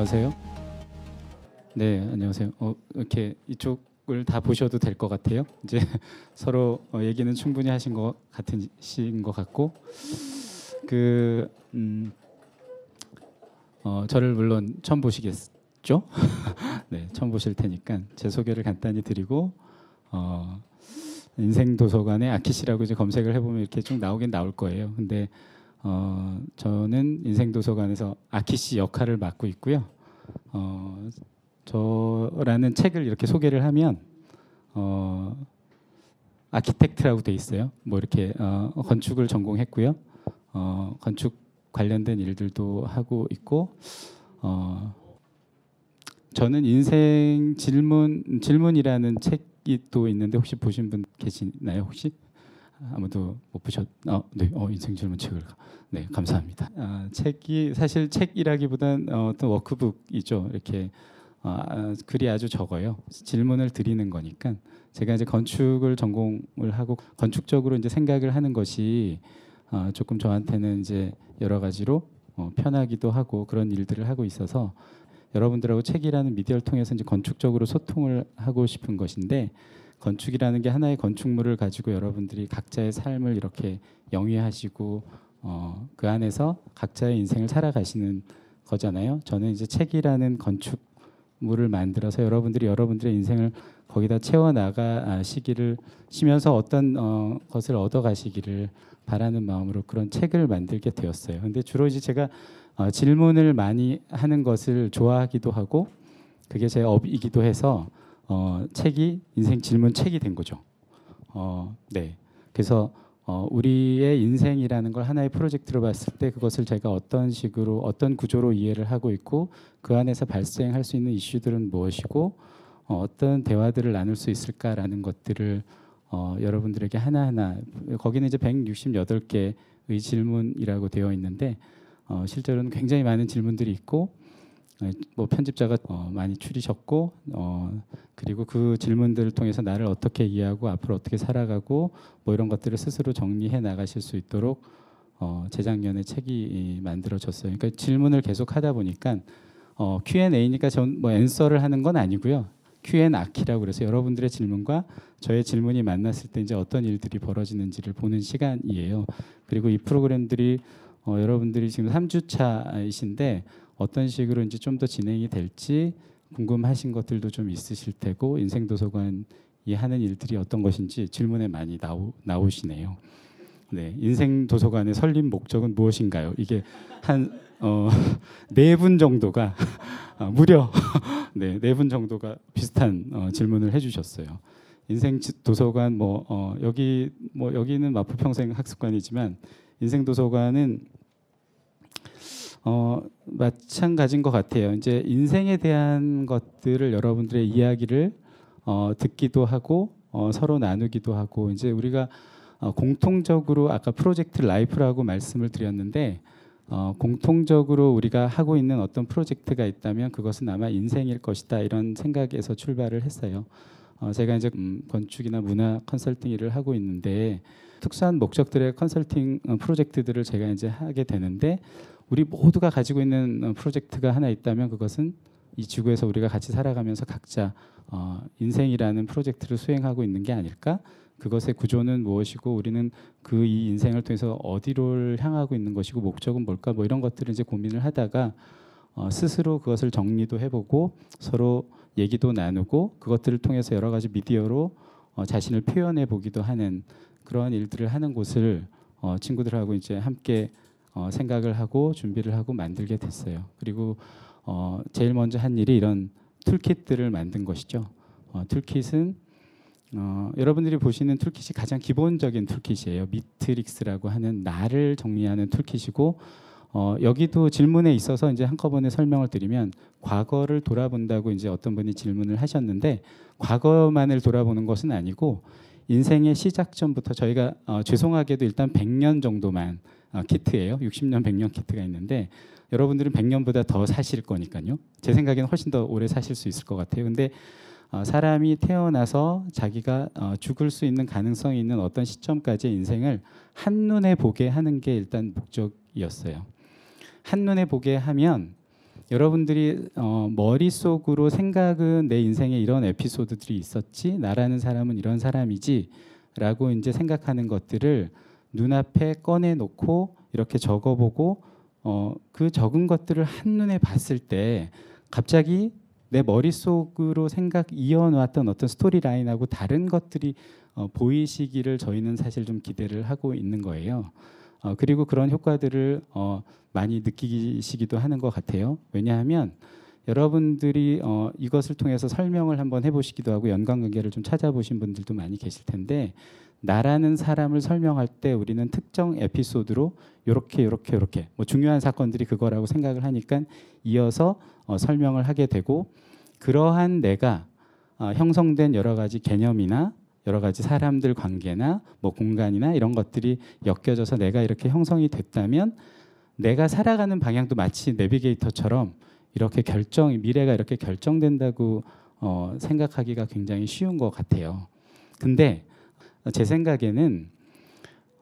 안녕하세요. 네, 안녕하세요. 어, 이렇게 이쪽을 다 보셔도 될 것 같아요. 이제 서로 어, 얘기는 충분히 하신 것 같으신 것 같고 그 음, 어, 저를 물론 처음 보시겠죠? 네, 처음 보실 테니까 제 소개를 간단히 드리고 어, 인생 도서관에 아키시라고 이제 검색을 해보면 이렇게 쭉 나오긴 나올 거예요. 근데 어, 저는 인생 도서관에서 아키시 역할을 맡고 있고요. 어, 저라는 책을 이렇게 소개를 하면 어, 아키텍트라고 돼 있어요. 뭐 이렇게 어, 건축을 전공했고요. 어, 건축 관련된 일들도 하고 있고 어, 저는 인생 질문 질문이라는 책이 또 있는데 혹시 보신 분 계시나요 혹시? 아무도 못 보셨? 어, 네, 어, 인생 질문 책을 네 감사합니다. 아, 책이 사실 책이라기보단 어, 어떤 워크북이죠. 이렇게 어, 아, 글이 아주 적어요. 질문을 드리는 거니까 제가 이제 건축을 전공을 하고 건축적으로 이제 생각을 하는 것이 어, 조금 저한테는 이제 여러 가지로 어, 편하기도 하고 그런 일들을 하고 있어서 여러분들하고 책이라는 미디어를 통해서 이제 건축적으로 소통을 하고 싶은 것인데 건축이라는 게 하나의 건축물을 가지고 여러분들이 각자의 삶을 이렇게 영위하시고 어, 그 안에서 각자의 인생을 살아가시는 거잖아요. 저는 이제 책이라는 건축물을 만들어서 여러분들이 여러분들의 인생을 거기다 채워 나가시기를 시면서 어떤 어, 것을 얻어 가시기를 바라는 마음으로 그런 책을 만들게 되었어요. 근데 주로 이제 제가 어, 질문을 많이 하는 것을 좋아하기도 하고 그게 제 업이기도 해서 어, 책이 인생 질문 책이 된 거죠. 어, 네. 그래서 어, 우리의 인생이라는 걸 하나의 프로젝트로 봤을 때 그것을 제가 어떤 식으로 어떤 구조로 이해를 하고 있고 그 안에서 발생할 수 있는 이슈들은 무엇이고 어, 어떤 대화들을 나눌 수 있을까라는 것들을 어, 여러분들에게 하나하나 거기는 이제 168개의 질문이라고 되어 있는데 어, 실제로는 굉장히 많은 질문들이 있고 어, 뭐 편집자가 어, 많이 추리셨고 어, 그리고 그 질문들을 통해서 나를 어떻게 이해하고 앞으로 어떻게 살아가고 뭐 이런 것들을 스스로 정리해 나가실 수 있도록 어, 재작년에 책이 만들어졌어요. 그러니까 질문을 계속 하다 보니까 어, Q&A니까 전뭐 앤서를 하는 건 아니고요. Q&A키라고 그래서 여러분들의 질문과 저의 질문이 만났을 때 이제 어떤 일들이 벌어지는지를 보는 시간이에요. 그리고 이 프로그램들이 어, 여러분들이 지금 3주차이신데 어떤 식으로 이제 좀 더 진행이 될지 궁금하신 것들도 좀 있으실 테고 인생 도서관이 하는 일들이 어떤 것인지 질문에 많이 나오, 나오시네요. 네, 인생 도서관의 설립 목적은 무엇인가요? 이게 한 어, 네분 정도가 어, 무려 네, 네분 정도가 비슷한 어, 질문을 해주셨어요. 인생 도서관 뭐 어, 여기 뭐 여기는 마포 평생 학습관이지만 인생 도서관은 어, 마찬가지인 것 같아요. 이제 인생에 대한 것들을 여러분들의 이야기를 어, 듣기도 하고 어, 서로 나누기도 하고 이제 우리가 어, 공통적으로 아까 project life라고 말씀을 드렸는데 어, 공통적으로 우리가 하고 있는 어떤 프로젝트가 있다면 그것은 아마 인생일 것이다 이런 생각에서 출발을 했어요. 어, 제가 이제 음, 건축이나 문화 컨설팅 일을 하고 있는데 특수한 목적들의 컨설팅 어, 프로젝트들을 제가 이제 하게 되는데 우리 모두가 가지고 있는 어, 프로젝트가 하나 있다면 그것은 이 지구에서 우리가 같이 살아가면서 각자 어, 인생이라는 프로젝트를 수행하고 있는 게 아닐까? 그것의 구조는 무엇이고 우리는 그 이 인생을 통해서 어디로 향하고 있는 것이고 목적은 뭘까? 뭐 이런 것들을 이제 고민을 하다가 어, 스스로 그것을 정리도 해보고 서로 얘기도 나누고 그것들을 통해서 여러 가지 미디어로 어, 자신을 표현해 보기도 하는 그러한 일들을 하는 곳을 어, 친구들하고 이제 함께 어, 생각을 하고 준비를 하고 만들게 됐어요. 그리고 어, 제일 먼저 한 일이 이런 toolkit들을 만든 것이죠. 어, toolkit은 어, 여러분들이 보시는 toolkit이 가장 기본적인 toolkit이에요. 미트릭스라고 하는 나를 정리하는 toolkit이고 어, 여기도 질문에 있어서 이제 한꺼번에 설명을 드리면 과거를 돌아본다고 이제 어떤 분이 질문을 하셨는데 과거만을 돌아보는 것은 아니고 인생의 시작전부터 저희가 어, 죄송하게도 일단 100년 정도만 어, 키트예요. 60년, 100년 키트가 있는데 여러분들은 100년보다 더 사실 거니까요. 제 생각에는 훨씬 더 오래 사실 수 있을 것 같아요. 근데 어, 사람이 태어나서 자기가 어, 죽을 수 있는 가능성이 있는 어떤 시점까지의 인생을 한눈에 보게 하는 게 일단 목적이었어요. 한눈에 보게 하면 여러분들이 어, 머릿속으로 생각은 내 인생에 이런 에피소드들이 있었지 나라는 사람은 이런 사람이지 라고 이제 생각하는 것들을 눈앞에 꺼내 놓고 이렇게 적어보고 어, 그 적은 것들을 한눈에 봤을 때 갑자기 내 머릿속으로 생각 이어놓았던 어떤 스토리 라인하고 다른 것들이 어, 보이시기를 저희는 사실 좀 기대를 하고 있는 거예요. 어, 그리고 그런 효과들을 어, 많이 느끼시기도 하는 것 같아요. 왜냐하면 여러분들이 어, 이것을 통해서 설명을 한번 해보시기도 하고 연관관계를 좀 찾아보신 분들도 많이 계실 텐데 나라는 사람을 설명할 때 우리는 특정 에피소드로 이렇게 이렇게 이렇게 뭐 중요한 사건들이 그거라고 생각을 하니까 이어서 어, 설명을 하게 되고 그러한 내가 어, 형성된 여러 가지 개념이나 여러 가지 사람들 관계나 뭐 공간이나 이런 것들이 엮여져서 내가 이렇게 형성이 됐다면 내가 살아가는 방향도 마치 내비게이터처럼 이렇게 결정 미래가 이렇게 결정된다고 어, 생각하기가 굉장히 쉬운 것 같아요. 근데 제 생각에는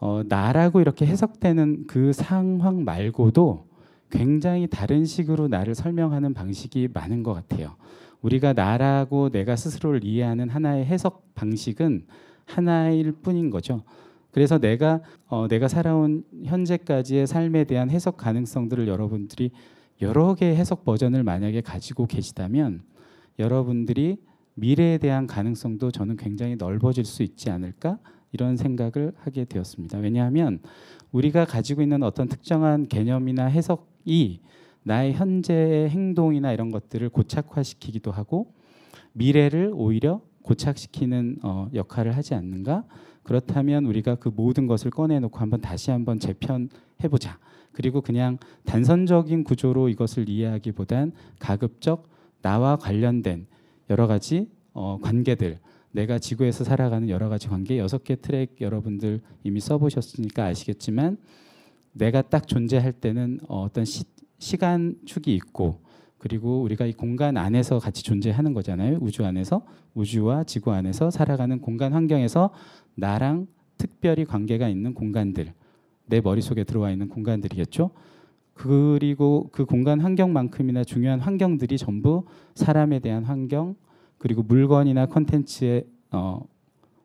어, 나라고 이렇게 해석되는 그 상황 말고도 굉장히 다른 식으로 나를 설명하는 방식이 많은 것 같아요. 우리가 나라고 내가 스스로를 이해하는 하나의 해석 방식은 하나일 뿐인 거죠. 그래서 내가 어, 내가 살아온 현재까지의 삶에 대한 해석 가능성들을 여러분들이 여러 개의 해석 버전을 만약에 가지고 계시다면 여러분들이 미래에 대한 가능성도 저는 굉장히 넓어질 수 있지 않을까 이런 생각을 하게 되었습니다. 왜냐하면 우리가 가지고 있는 어떤 특정한 개념이나 해석이 나의 현재의 행동이나 이런 것들을 고착화시키기도 하고 미래를 오히려 고착시키는 어, 역할을 하지 않는가? 그렇다면 우리가 그 모든 것을 꺼내놓고 한번 다시 한번 재편해보자. 그리고 그냥 단선적인 구조로 이것을 이해하기보단 가급적 나와 관련된 여러 가지 어, 관계들 내가 지구에서 살아가는 여러 가지 관계 여섯 개 트랙 여러분들 이미 써보셨으니까 아시겠지만 내가 딱 존재할 때는 어, 어떤 시, 시간 축이 있고 그리고 우리가 이 공간 안에서 같이 존재하는 거잖아요. 우주 안에서 우주와 지구 안에서 살아가는 공간 환경에서 나랑 특별히 관계가 있는 공간들 내 머릿속에 들어와 있는 공간들이겠죠. 그리고 그 공간 환경만큼이나 중요한 환경들이 전부 사람에 대한 환경 그리고 물건이나 컨텐츠의 어,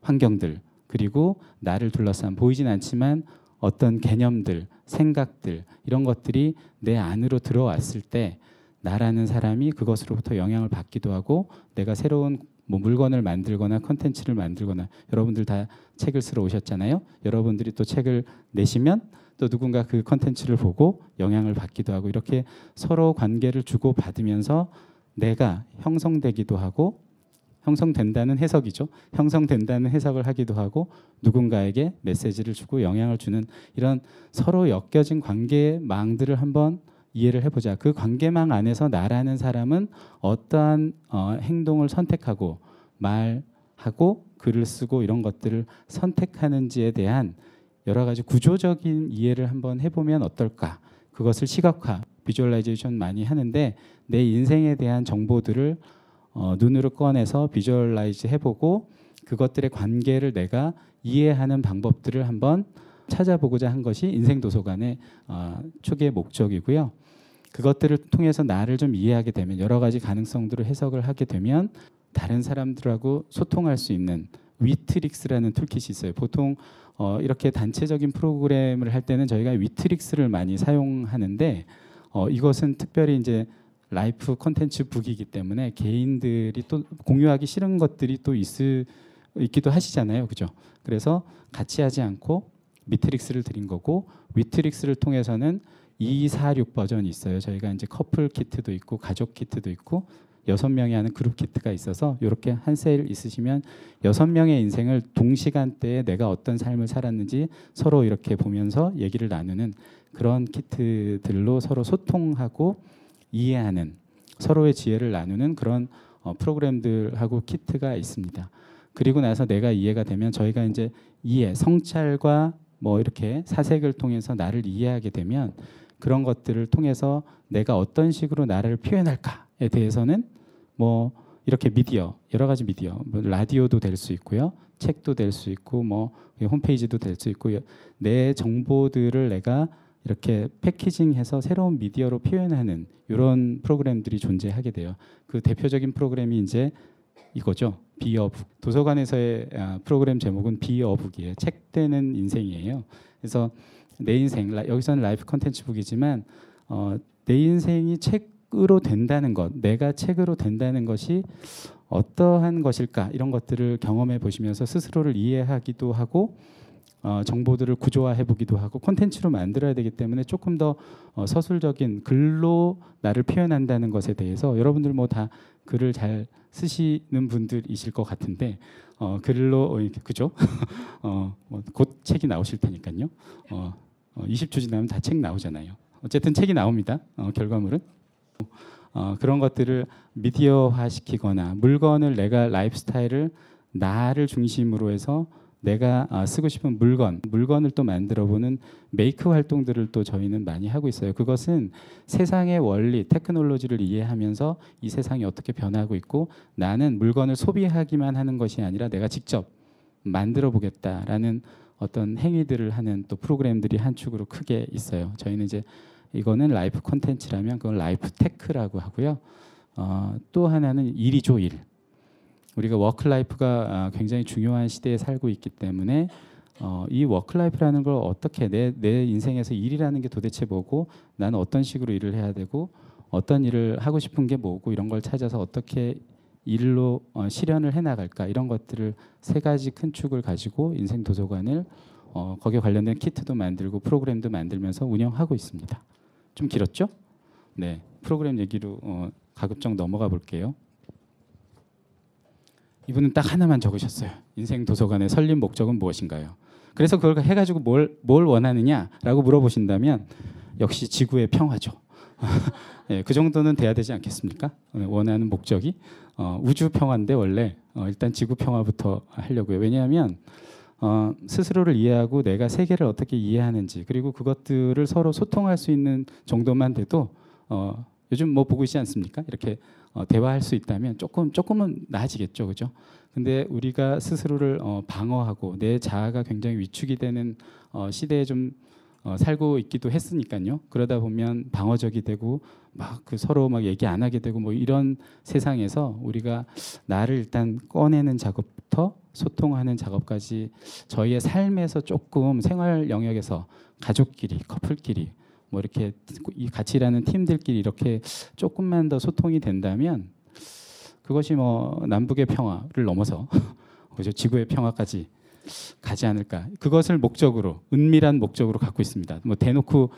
환경들 그리고 나를 둘러싼 보이진 않지만 어떤 개념들, 생각들 이런 것들이 내 안으로 들어왔을 때 나라는 사람이 그것으로부터 영향을 받기도 하고 내가 새로운 뭐 물건을 만들거나 컨텐츠를 만들거나 여러분들 다 책을 쓰러 오셨잖아요. 여러분들이 또 책을 내시면 또 누군가 그 컨텐츠를 보고 영향을 받기도 하고 이렇게 서로 관계를 주고 받으면서 내가 형성되기도 하고 형성된다는 해석이죠. 형성된다는 해석을 하기도 하고 누군가에게 메시지를 주고 영향을 주는 이런 서로 엮여진 관계의 망들을 한번 이해를 해보자. 그 관계망 안에서 나라는 사람은 어떠한 어, 행동을 선택하고 말하고 글을 쓰고 이런 것들을 선택하는지에 대한 여러 가지 구조적인 이해를 한번 해보면 어떨까? 그것을 시각화, visualization 많이 하는데 내 인생에 대한 정보들을 어, 눈으로 꺼내서 visualize 해보고 그것들의 관계를 내가 이해하는 방법들을 한번 찾아보고자 한 것이 인생 도서관의 어, 초기의 목적이고요. 그것들을 통해서 나를 좀 이해하게 되면 여러 가지 가능성들을 해석을 하게 되면 다른 사람들하고 소통할 수 있는 위트릭스라는 toolkit이 있어요. 보통 어, 이렇게 단체적인 프로그램을 할 때는 저희가 위트릭스를 많이 사용하는데 어, 이것은 특별히 이제 life contents book이기 때문에 개인들이 또 공유하기 싫은 것들이 또 있을 있기도 하시잖아요. 그죠? 그래서 같이 하지 않고 미트릭스를 드린 거고 위트릭스를 통해서는 246 버전이 있어요. 저희가 이제 커플 키트도 있고 가족 키트도 있고 여섯 명이 하는 그룹 키트가 있어서 이렇게 하실 일 있으시면 여섯 명의 인생을 동시간대에 내가 어떤 삶을 살았는지 서로 이렇게 보면서 얘기를 나누는 그런 키트들로 서로 소통하고 이해하는 서로의 지혜를 나누는 그런 어, 프로그램들하고 키트가 있습니다. 그리고 나서 내가 이해가 되면 저희가 이제 이해, 성찰과 뭐 이렇게 사색을 통해서 나를 이해하게 되면 그런 것들을 통해서 내가 어떤 식으로 나를 표현할까 에 대해서는 뭐 이렇게 미디어 여러 가지 미디어 뭐 라디오도 될 수 있고요 책도 될 수 있고 뭐 홈페이지도 될 수 있고 내 정보들을 내가 이렇게 packaging해서 새로운 미디어로 표현하는 이런 프로그램들이 존재하게 돼요. 그 대표적인 프로그램이 이제 이거죠. Be a Book. 도서관에서의 아, 프로그램 제목은 Be a Book이에요. 책 되는 인생이에요. 그래서 내 인생 여기서는 life contents book이지만 어, 내 인생이 책 으로 된다는 것, 내가 책으로 된다는 것이 어떠한 것일까 이런 것들을 경험해 보시면서 스스로를 이해하기도 하고 어, 정보들을 구조화해 보기도 하고 콘텐츠로 만들어야 되기 때문에 조금 더 어, 서술적인 글로 나를 표현한다는 것에 대해서 여러분들 뭐 다 글을 잘 쓰시는 분들이실 것 같은데 어, 글로 어, 그죠? 어, 뭐곧 책이 나오실 테니까요. 어, 어, 20초 지나면 다 책 나오잖아요. 어쨌든 책이 나옵니다. 어, 결과물은 어, 그런 것들을 미디어화 시키거나 물건을 내가 라이프 스타일을 나를 중심으로 해서 내가 아, 쓰고 싶은 물건, 물건을 또 만들어 보는 make 활동들을 또 저희는 많이 하고 있어요. 그것은 세상의 원리, 테크놀로지를 이해하면서 이 세상이 어떻게 변하고 있고 나는 물건을 소비하기만 하는 것이 아니라 내가 직접 만들어 보겠다라는 어떤 행위들을 하는 또 프로그램들이 한 축으로 크게 있어요. 저희는 이제 이거는 life 콘텐츠라면 그건 life tech라고 하고요. 어, 또 하나는 일이죠 일. 우리가 work life가 아, 굉장히 중요한 시대에 살고 있기 때문에 어, 이 work life라는 걸 어떻게 내, 내 인생에서 일이라는 게 도대체 뭐고 나는 어떤 식으로 일을 해야 되고 어떤 일을 하고 싶은 게 뭐고 이런 걸 찾아서 어떻게 일로 어, 실현을 해 나갈까 이런 것들을 세 가지 큰 축을 가지고 인생 도서관을 어, 거기에 관련된 키트도 만들고 프로그램도 만들면서 운영하고 있습니다. 좀 길었죠? 네, 프로그램 얘기로 어, 가급적 넘어가 볼게요. 이분은 딱 하나만 적으셨어요. 인생 도서관의 설립 목적은 무엇인가요? 그래서 그걸 해가지고 뭘, 뭘 원하느냐라고 물어보신다면 역시 지구의 평화죠. 네, 그 정도는 돼야 되지 않겠습니까? 네, 원하는 목적이 어, 우주 평화인데 원래 어, 일단 지구 평화부터 하려고요. 왜냐하면 어, 스스로를 이해하고 내가 세계를 어떻게 이해하는지 그리고 그것들을 서로 소통할 수 있는 정도만 돼도 어, 요즘 뭐 보고 있지 않습니까? 이렇게 어, 대화할 수 있다면 조금 조금은 나아지겠죠, 그죠? 근데 우리가 스스로를 어, 방어하고 내 자아가 굉장히 위축이 되는 어, 시대에 좀 어, 살고 있기도 했으니까요. 그러다 보면 방어적이 되고 막 그 서로 막 얘기 안 하게 되고 뭐 이런 세상에서 우리가 나를 일단 꺼내는 작업부터 소통하는 작업까지 저희의 삶에서 조금 생활 영역에서 가족끼리 커플끼리 뭐 이렇게 이 같이 일하는 팀들끼리 이렇게 조금만 더 소통이 된다면 그것이 뭐 남북의 평화를 넘어서 그죠 지구의 평화까지 가지 않을까 그것을 목적으로 은밀한 목적으로 갖고 있습니다. 뭐 대놓고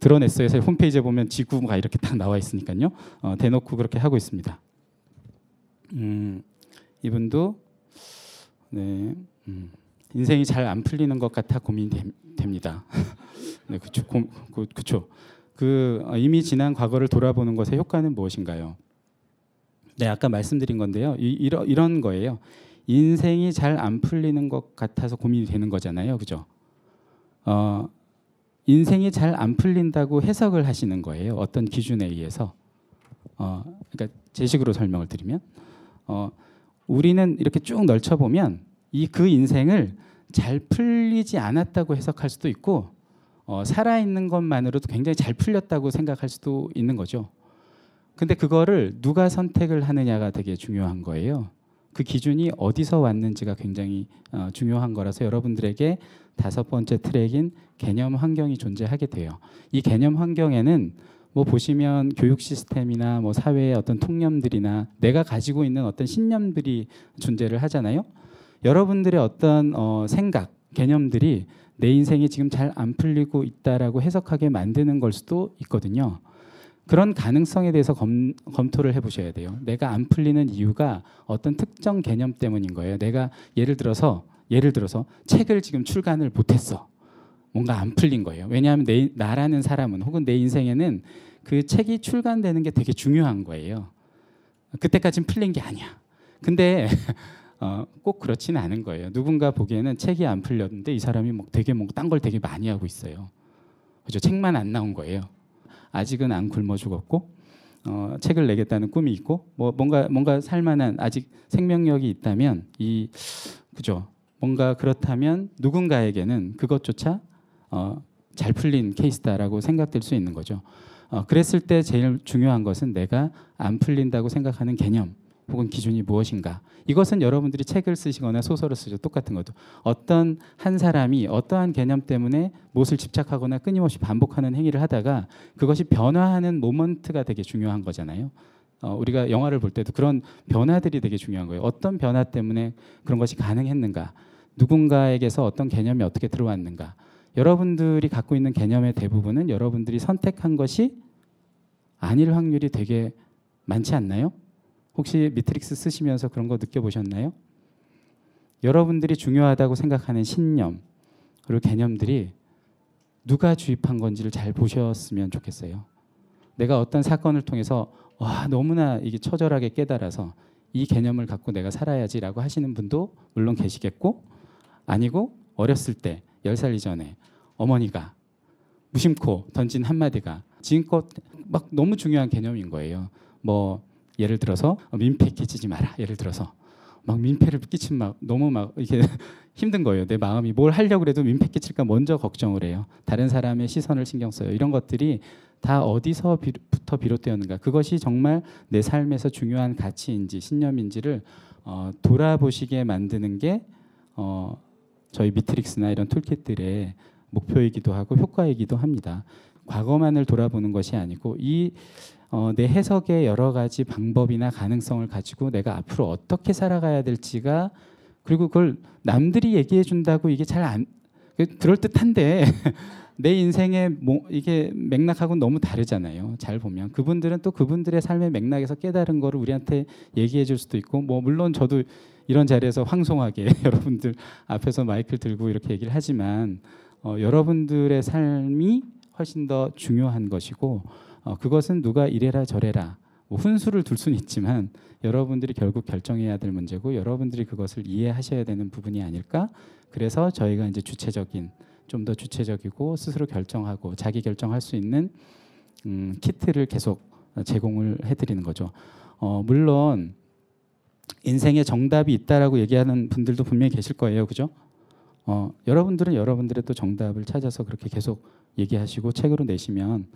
드러냈어요. 홈페이지에 보면 지구가 이렇게 딱 나와 있으니까요. 어, 대놓고 그렇게 하고 있습니다. 음, 이분도 네, 음, 인생이 잘 안 풀리는 것 같아 고민됩니다. 네, 그렇죠. 그, 그렇죠. 그 어, 이미 지난 과거를 돌아보는 것의 효과는 무엇인가요? 네, 아까 말씀드린 건데요. 이, 이러, 이런 거예요. 인생이 잘 안 풀리는 것 같아서 고민이 되는 거잖아요, 그죠? 어, 인생이 잘 안 풀린다고 해석을 하시는 거예요. 어떤 기준에 의해서. 어, 그러니까 제 식으로 설명을 드리면, 어, 우리는 이렇게 쭉 넓혀 보면 이 그 인생을 잘 풀리지 않았다고 해석할 수도 있고 어, 살아 있는 것만으로도 굉장히 잘 풀렸다고 생각할 수도 있는 거죠. 근데 그거를 누가 선택을 하느냐가 되게 중요한 거예요. 그 기준이 어디서 왔는지가 굉장히 어, 중요한 거라서 여러분들에게 다섯 번째 트랙인 개념 환경이 존재하게 돼요. 이 개념 환경에는 뭐 보시면 교육 시스템이나 뭐 사회의 어떤 통념들이나 내가 가지고 있는 어떤 신념들이 존재를 하잖아요. 여러분들의 어떤 어, 생각, 개념들이 내 인생이 지금 잘 안 풀리고 있다라고 해석하게 만드는 걸 수도 있거든요. 그런 가능성에 대해서 검, 검토를 해보셔야 돼요. 내가 안 풀리는 이유가 어떤 특정 개념 때문인 거예요. 내가 예를 들어서 예를 들어서 책을 지금 출간을 못했어. 뭔가 안 풀린 거예요. 왜냐하면 내, 나라는 사람은 혹은 내 인생에는 그 책이 출간되는 게 되게 중요한 거예요. 그때까지는 풀린 게 아니야. 근데 어, 꼭 그렇지는 않은 거예요. 누군가 보기에는 책이 안 풀렸는데 이 사람이 뭐 되게 뭐딴걸 되게 많이 하고 있어요. 그죠? 책만 안 나온 거예요. 아직은 안 굶어 죽었고 어, 책을 내겠다는 꿈이 있고 뭐 뭔가 뭔가 살만한 아직 생명력이 있다면 이 그죠? 뭔가 그렇다면 누군가에게는 그것조차 어, 잘 풀린 케이스다라고 생각될 수 있는 거죠. 어, 그랬을 때 제일 중요한 것은 내가 안 풀린다고 생각하는 개념 혹은 기준이 무엇인가. 이것은 여러분들이 책을 쓰시거나 소설을 쓰죠. 똑같은 것도. 어떤 한 사람이 어떠한 개념 때문에 무엇을 집착하거나 끊임없이 반복하는 행위를 하다가 그것이 변화하는 모먼트가 되게 중요한 거잖아요. 어, 우리가 영화를 볼 때도 그런 변화들이 되게 중요한 거예요. 어떤 변화 때문에 그런 것이 가능했는가? 누군가에게서 어떤 개념이 어떻게 들어왔는가? 여러분들이 갖고 있는 개념의 대부분은 여러분들이 선택한 것이 아닐 확률이 되게 많지 않나요? 혹시 미트릭스 쓰시면서 그런 거 느껴보셨나요? 여러분들이 중요하다고 생각하는 신념 그리고 개념들이 누가 주입한 건지를 잘 보셨으면 좋겠어요. 내가 어떤 사건을 통해서 와 너무나 이게 처절하게 깨달아서 이 개념을 갖고 내가 살아야지라고 하시는 분도 물론 계시겠고 아니고 어렸을 때 10살 이전에 어머니가 무심코 던진 한마디가 지금껏 막 너무 중요한 개념인 거예요. 뭐 예를 들어서 민폐 끼치지 마라. 예를 들어서 막 민폐를 끼치면 막 너무 막 이게 힘든 거예요. 내 마음이 뭘 하려고 해도 민폐 끼칠까 먼저 걱정을 해요. 다른 사람의 시선을 신경 써요. 이런 것들이 다 어디서부터 비롯되었는가? 그것이 정말 내 삶에서 중요한 가치인지 신념인지를 어, 돌아보시게 만드는 게 어, 저희 미트릭스나 이런 툴킷들의 목표이기도 하고 효과이기도 합니다. 과거만을 돌아보는 것이 아니고 이 어, 내 해석의 여러 가지 방법이나 가능성을 가지고 내가 앞으로 어떻게 살아가야 될지가 그리고 그걸 남들이 얘기해 준다고 이게 잘 안 그럴 듯한데 내 인생의 뭐 이게 맥락하고는 너무 다르잖아요. 잘 보면 그분들은 또 그분들의 삶의 맥락에서 깨달은 거를 우리한테 얘기해 줄 수도 있고 뭐 물론 저도 이런 자리에서 황송하게 여러분들 앞에서 마이크를 들고 이렇게 얘기를 하지만 어, 여러분들의 삶이 훨씬 더 중요한 것이고 어, 그것은 누가 이래라 저래라 뭐 훈수를 둘 수는 있지만 여러분들이 결국 결정해야 될 문제고 여러분들이 그것을 이해하셔야 되는 부분이 아닐까 그래서 저희가 이제 주체적인 좀 더 주체적이고 스스로 결정하고 자기 결정할 수 있는 음, 키트를 계속 제공을 해드리는 거죠. 어, 물론 인생에 정답이 있다라고 얘기하는 분들도 분명히 계실 거예요, 그죠? 어, 여러분들은 여러분들의 또 정답을 찾아서 그렇게 계속 얘기하시고 책으로 내시면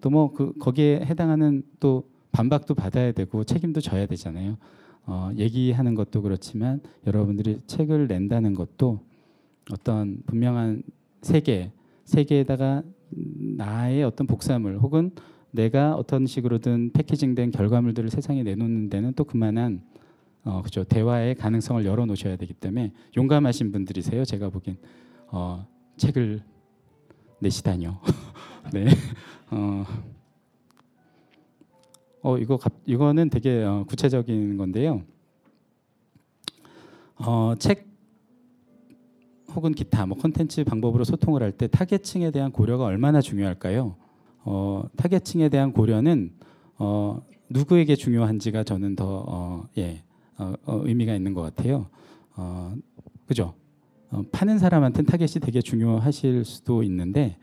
또 뭐 그 거기에 해당하는 또 반박도 받아야 되고 책임도 져야 되잖아요. 어, 얘기하는 것도 그렇지만 여러분들이 책을 낸다는 것도 어떤 분명한 세계, 세계에다가 나의 어떤 복사물 혹은 내가 어떤 식으로든 패키징된 결과물들을 세상에 내놓는 데는 또 그만한 어, 그죠 대화의 가능성을 열어놓으셔야 되기 때문에 용감하신 분들이세요. 제가 보기엔 어, 책을 내시다니요. 네. 어, 어 이거 갑, 이거는 되게 어, 구체적인 건데요. 어, 책 혹은 기타 뭐 콘텐츠 방법으로 소통을 할 때 타겟층에 대한 고려가 얼마나 중요할까요? 어, 타겟층에 대한 고려는 어, 누구에게 중요한지가 저는 더 어, 예, 어, 어, 의미가 있는 것 같아요. 어, 그죠? 어, 파는 사람한테는 타겟이 되게 중요하실 수도 있는데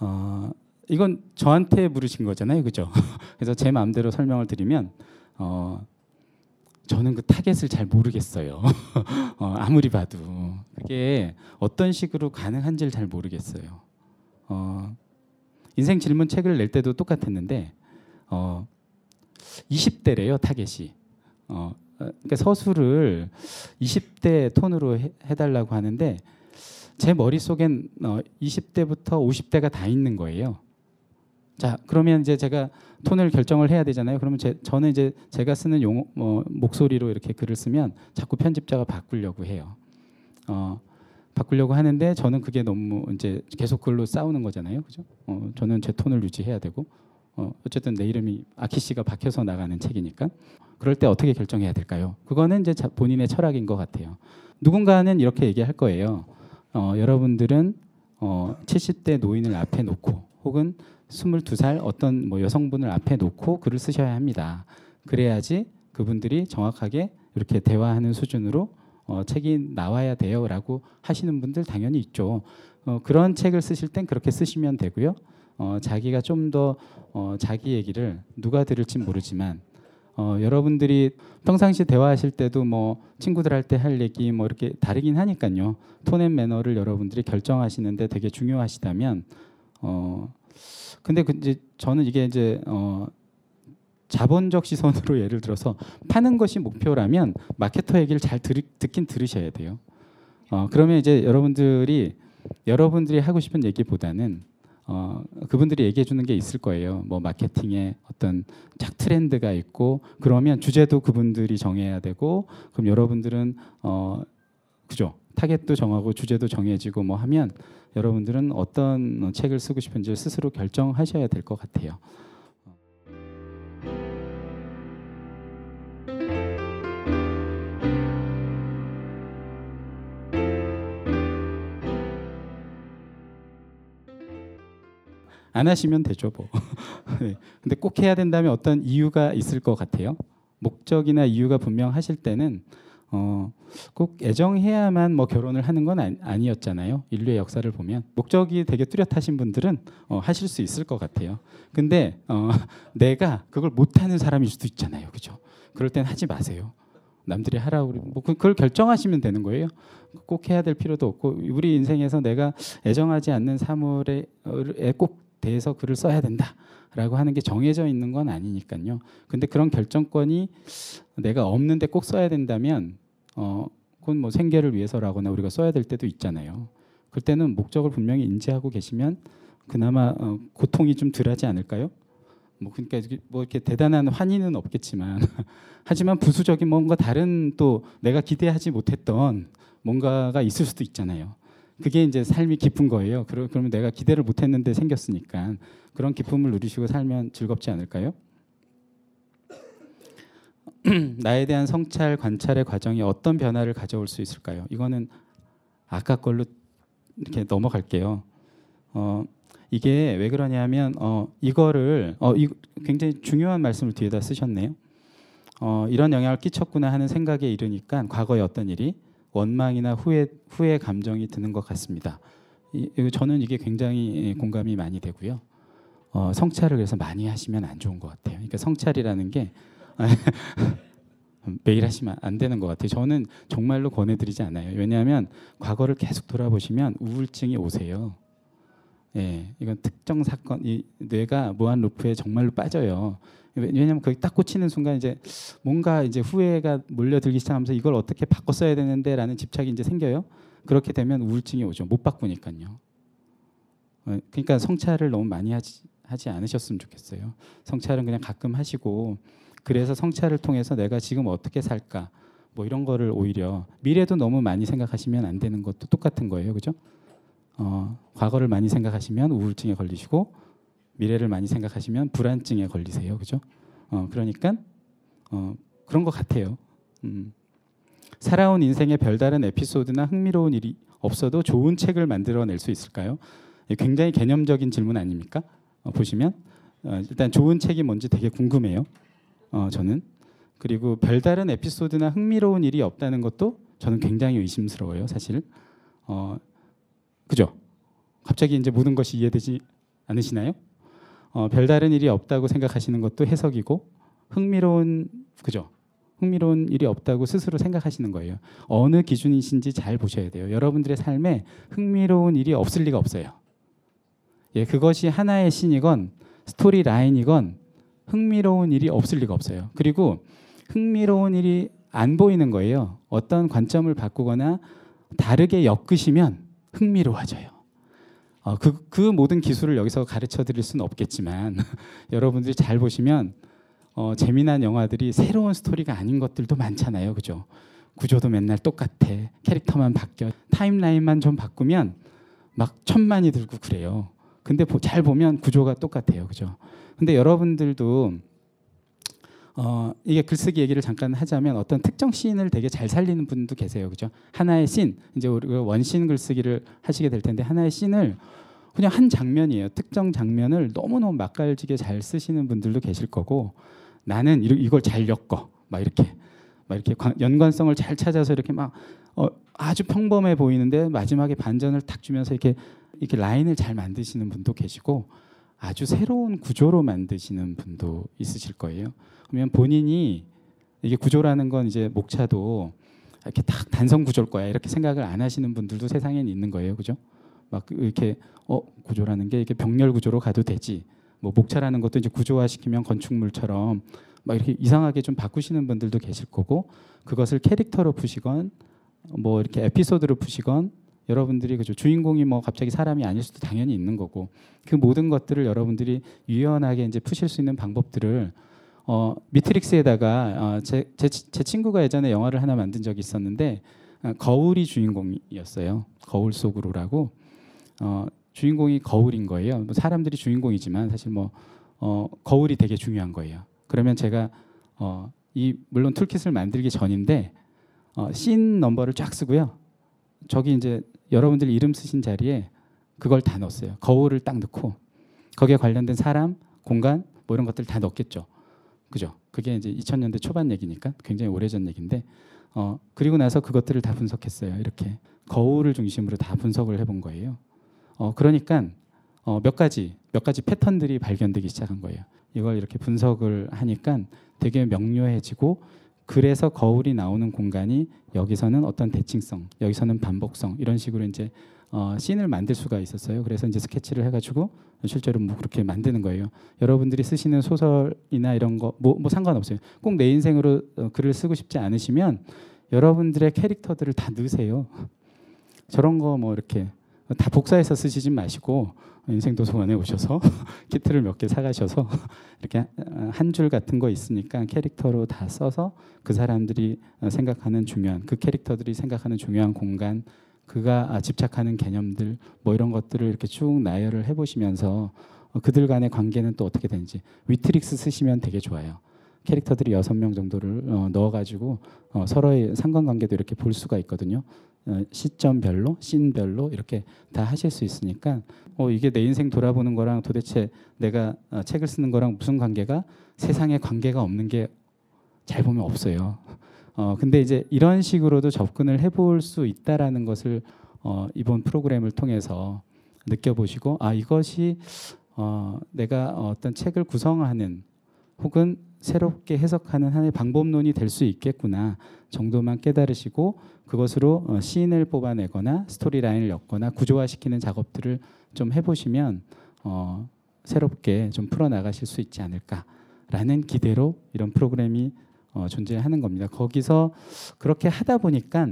어, 이건 저한테 물으신 거잖아요, 그죠? 그래서 제 마음대로 설명을 드리면 어, 저는 그 타겟을 잘 모르겠어요. 어, 아무리 봐도 그게 어떤 식으로 가능한지를 잘 모르겠어요. 어, 인생 질문 책을 낼 때도 똑같았는데 어, 20대래요 타겟이. 어, 그러니까 서술을 20대 톤으로 해, 해달라고 하는데 제 머릿속엔 어, 20대부터 50대가 다 있는 거예요. 자, 그러면 이제 제가 톤을 결정을 해야 되잖아요. 그러면 제, 저는 이제 제가 쓰는 용어, 뭐, 목소리로 이렇게 글을 쓰면 자꾸 편집자가 바꾸려고 해요. 어, 바꾸려고 하는데 저는 그게 너무 이제 계속 글로 싸우는 거잖아요. 그죠? 어, 저는 제 톤을 유지해야 되고 어, 어쨌든 내 이름이 아키 씨가 박혀서 나가는 책이니까 그럴 때 어떻게 결정해야 될까요? 그거는 이제 본인의 철학인 것 같아요. 누군가는 이렇게 얘기할 거예요. 어, 여러분들은 어, 70대 노인을 앞에 놓고 혹은 22살 어떤 뭐 여성분을 앞에 놓고 글을 쓰셔야 합니다. 그래야지 그분들이 정확하게 이렇게 대화하는 수준으로 어, 책이 나와야 돼요라고 하시는 분들 당연히 있죠. 어, 그런 책을 쓰실 땐 그렇게 쓰시면 되고요. 어, 자기가 좀더 어, 자기 얘기를 누가 들을지 모르지만 어, 여러분들이 평상시 대화하실 때도 뭐 친구들한테 할 얘기 뭐 이렇게 다르긴 하니까요. 톤앤 매너를 여러분들이 결정하시는데 되게 중요하시다면 어 근데 그 이제 저는 이게 이제 어 자본적 시선으로 예를 들어서 파는 것이 목표라면 마케터 얘기를 잘 들, 듣긴 들으셔야 돼요. 어 그러면 이제 여러분들이 여러분들이 하고 싶은 얘기보다는 어, 그분들이 얘기해 주는 게 있을 거예요. 뭐 마케팅에 어떤 짝 트렌드가 있고 그러면 주제도 그분들이 정해야 되고 그럼 여러분들은 어, 그죠? 타겟도 정하고 주제도 정해지고 뭐 하면 여러분들은 어떤 책을 쓰고 싶은지 스스로 결정하셔야 될 것 같아요. 안 하시면 되죠, 뭐. 네. 근데 꼭 해야 된다면 어떤 이유가 있을 것 같아요. 목적이나 이유가 분명하실 때는 어, 꼭 애정해야만 뭐 결혼을 하는 건 아니, 었잖아요 인류의 역사를 보면 목적이 되게 뚜렷하신 분들은 어, 하실 수 있을 것 같아요. 근데 어, 내가 그걸 못하는 사람일 수도 있잖아요, 그죠? 그럴 땐 하지 마세요. 남들이 하라고 뭐 그, 그걸 결정하시면 되는 거예요. 꼭 해야 될 필요도 없고 우리 인생에서 내가 애정하지 않는 사물에 꼭 대해서 글을 써야 된다라고 하는 게 정해져 있는 건 아니니까요. 근데 그런 결정권이 내가 없는데 꼭 써야 된다면 어 그건 뭐 생계를 위해서라거나 우리가 써야 될 때도 있잖아요. 그때는 목적을 분명히 인지하고 계시면 그나마 어, 고통이 좀 덜하지 않을까요? 뭐 그러니까 뭐 이렇게 대단한 환희는 없겠지만 하지만 부수적인 뭔가 다른 또 내가 기대하지 못했던 뭔가가 있을 수도 있잖아요. 그게 이제 삶이 깊은 거예요. 그러면 내가 기대를 못 했는데 생겼으니까 그런 기쁨을 누리시고 살면 즐겁지 않을까요? 나에 대한 성찰 관찰의 과정이 어떤 변화를 가져올 수 있을까요? 이거는 아까 걸로 이렇게 넘어갈게요. 어, 이게 왜 그러냐면 어, 이거를 어, 이, 굉장히 중요한 말씀을 뒤에다 쓰셨네요. 어, 이런 영향을 끼쳤구나 하는 생각에 이르니까 과거에 어떤 일이 원망이나 후회 후회 감정이 드는 것 같습니다. 이, 저는 이게 굉장히 공감이 많이 되고요. 어, 성찰을 그래서 많이 하시면 안 좋은 것 같아요. 그러니까 성찰이라는 게 매일 하시면 안 되는 것 같아요. 저는 정말로 권해드리지 않아요. 왜냐하면 과거를 계속 돌아보시면 우울증이 오세요. 예, 이건 특정 사건, 이 뇌가 무한 루프에 정말로 빠져요. 왜냐하면 거기 딱 꽂히는 순간 이제 뭔가 이제 후회가 몰려들기 시작하면서 이걸 어떻게 바꿔 써야 되는데라는 집착이 이제 생겨요. 그렇게 되면 우울증이 오죠. 못 바꾸니까요. 어, 그러니까 성찰을 너무 많이 하지, 하지 않으셨으면 좋겠어요. 성찰은 그냥 가끔 하시고 그래서 성찰을 통해서 내가 지금 어떻게 살까 뭐 이런 거를 오히려 미래도 너무 많이 생각하시면 안 되는 것도 똑같은 거예요. 그죠? 어, 과거를 많이 생각하시면 우울증에 걸리시고 미래를 많이 생각하시면 불안증에 걸리세요. 그죠? 어, 그러니까 어, 그런 것 같아요. 음. 살아온 인생의 별다른 에피소드나 흥미로운 일이 없어도 좋은 책을 만들어낼 수 있을까요? 굉장히 개념적인 질문 아닙니까? 어, 보시면 어, 일단 좋은 책이 뭔지 되게 궁금해요. 어, 저는 그리고 별다른 에피소드나 흥미로운 일이 없다는 것도 저는 굉장히 의심스러워요. 사실 어, 그죠? 갑자기 이제 모든 것이 이해되지 않으시나요? 어, 별다른 일이 없다고 생각하시는 것도 해석이고 흥미로운 그죠? 흥미로운 일이 없다고 스스로 생각하시는 거예요. 어느 기준이신지 잘 보셔야 돼요. 여러분들의 삶에 흥미로운 일이 없을 리가 없어요. 예, 그것이 하나의 신이건 스토리 라인이건 흥미로운 일이 없을 리가 없어요. 그리고 흥미로운 일이 안 보이는 거예요. 어떤 관점을 바꾸거나 다르게 엮으시면 흥미로워져요. 어, 그, 그 모든 기술을 여기서 가르쳐 드릴 수는 없겠지만 여러분들이 잘 보시면 어, 재미난 영화들이 새로운 스토리가 아닌 것들도 많잖아요. 그죠? 구조도 맨날 똑같아. 캐릭터만 바뀌어. 타임라인만 좀 바꾸면 막 천만이 들고 그래요. 근데 보, 잘 보면 구조가 똑같아요. 그죠? 근데 여러분들도 어, 이게 글쓰기 얘기를 잠깐 하자면 어떤 특정 씬을 되게 잘 살리는 분도 계세요. 그죠? 하나의 씬, 이제 우리가 원씬 글쓰기를 하시게 될 텐데 하나의 씬을 그냥 한 장면이에요. 특정 장면을 너무너무 맛깔지게 잘 쓰시는 분들도 계실 거고 나는 이걸 잘 엮어. 막 이렇게 막 이렇게 연관성을 잘 찾아서 이렇게 막 어, 아주 평범해 보이는데 마지막에 반전을 탁 주면서 이렇게 이렇게 라인을 잘 만드시는 분도 계시고 아주 새로운 구조로 만드시는 분도 있으실 거예요. 그러면 본인이 이게 구조라는 건 이제 목차도 이렇게 딱 단성 구조일 거야 이렇게 생각을 안 하시는 분들도 세상엔 있는 거예요, 그죠? 막 이렇게 어 구조라는 게 이렇게 병렬 구조로 가도 되지. 뭐 목차라는 것도 이제 구조화 시키면 건축물처럼 막 이렇게 이상하게 좀 바꾸시는 분들도 계실 거고 그것을 캐릭터로 푸시건 뭐 이렇게 에피소드로 푸시건 여러분들이 그죠 주인공이 뭐 갑자기 사람이 아닐 수도 당연히 있는 거고 그 모든 것들을 여러분들이 유연하게 이제 푸실 수 있는 방법들을 어, 미트릭스에다가 어, 제, 제, 제 친구가 예전에 영화를 하나 만든 적이 있었는데 어, 거울이 주인공이었어요. 거울 속으로라고 어, 주인공이 거울인 거예요. 뭐 사람들이 주인공이지만 사실 뭐 어, 거울이 되게 중요한 거예요. 그러면 제가 어, 이 물론 툴킷을 만들기 전인데 어, 씬 넘버를 쫙 쓰고요. 저기 이제 여러분들 이름 쓰신 자리에 그걸 다 넣었어요. 거울을 딱 넣고 거기에 관련된 사람, 공간 뭐 이런 것들 다 넣겠죠. 그죠? 그게 이제 2000년대 초반 얘기니까 굉장히 오래전 얘기인데 어, 그리고 나서 그것들을 다 분석했어요. 이렇게 거울을 중심으로 다 분석을 해본 거예요. 어, 그러니까 어, 몇 가지 몇 가지 패턴들이 발견되기 시작한 거예요. 이걸 이렇게 분석을 하니까 되게 명료해지고 그래서 거울이 나오는 공간이 여기서는 어떤 대칭성, 여기서는 반복성 이런 식으로 이제 어, 씬을 만들 수가 있었어요. 그래서 이제 스케치를 해가지고 실제로 뭐 그렇게 만드는 거예요. 여러분들이 쓰시는 소설이나 이런 거뭐 뭐 상관없어요. 꼭 내 인생으로 어, 글을 쓰고 싶지 않으시면 여러분들의 캐릭터들을 다 넣으세요. 저런 거 뭐 이렇게 다 복사해서 쓰시지 마시고 인생 도서관에 오셔서 키트를 몇 개 사가셔서 이렇게 한 줄 같은 거 있으니까 캐릭터로 다 써서 그 사람들이 생각하는 중요한 그 캐릭터들이 생각하는 중요한 공간 그가 집착하는 개념들 뭐 이런 것들을 이렇게 쭉 나열을 해보시면서 그들 간의 관계는 또 어떻게 되는지 위트릭스 쓰시면 되게 좋아요. 캐릭터들이 여섯 명 정도를 어, 넣어가지고 어, 서로의 상관관계도 이렇게 볼 수가 있거든요. 어, 시점별로, 씬별로 이렇게 다 하실 수 있으니까 어, 이게 내 인생 돌아보는 거랑 도대체 내가 어, 책을 쓰는 거랑 무슨 관계가 세상에 관계가 없는 게 잘 보면 없어요. 어, 근데 이제 이런 식으로도 접근을 해볼 수 있다라는 것을 어, 이번 프로그램을 통해서 느껴보시고 아 이것이 어, 내가 어떤 책을 구성하는 혹은 새롭게 해석하는 하나의 방법론이 될 수 있겠구나 정도만 깨달으시고 그것으로 어, 시인을 뽑아내거나 스토리 라인을 엮거나 구조화시키는 작업들을 좀 해보시면 어, 새롭게 좀 풀어나가실 수 있지 않을까라는 기대로 이런 프로그램이 어, 존재하는 겁니다. 거기서 그렇게 하다 보니까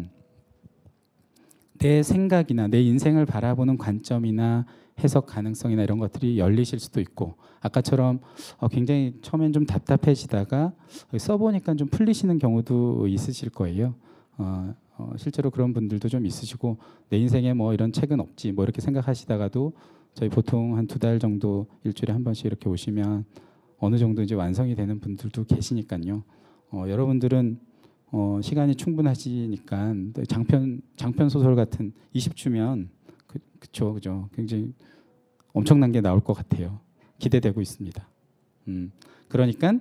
내 생각이나 내 인생을 바라보는 관점이나 해석 가능성이나 이런 것들이 열리실 수도 있고 아까처럼 어, 굉장히 처음엔 좀 답답해지다가 써보니까 좀 풀리시는 경우도 있으실 거예요. 어, 어, 실제로 그런 분들도 좀 있으시고 내 인생에 뭐 이런 책은 없지 뭐 이렇게 생각하시다가도 저희 보통 한 두 달 정도 일주일에 한 번씩 이렇게 오시면 어느 정도 이제 완성이 되는 분들도 계시니까요. 어, 여러분들은 어, 시간이 충분하시니까 장편 장편 소설 같은 20주면 그, 그쵸 그죠 굉장히 엄청난 게 나올 것 같아요. 기대되고 있습니다. 음, 그러니까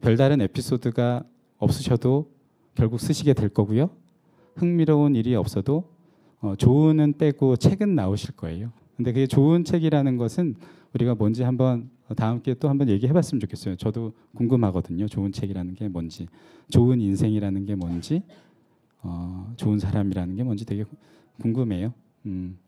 별다른 에피소드가 없으셔도 결국 쓰시게 될 거고요. 흥미로운 일이 없어도 어, 좋은은 빼고 책은 나오실 거예요. 근데 그게 좋은 책이라는 것은 우리가 뭔지 한번 다음 기회에 또 한번 얘기해봤으면 좋겠어요. 저도 궁금하거든요. 좋은 책이라는 게 뭔지, 좋은 인생이라는 게 뭔지, 어, 좋은 사람이라는 게 뭔지 되게 궁금해요. 음.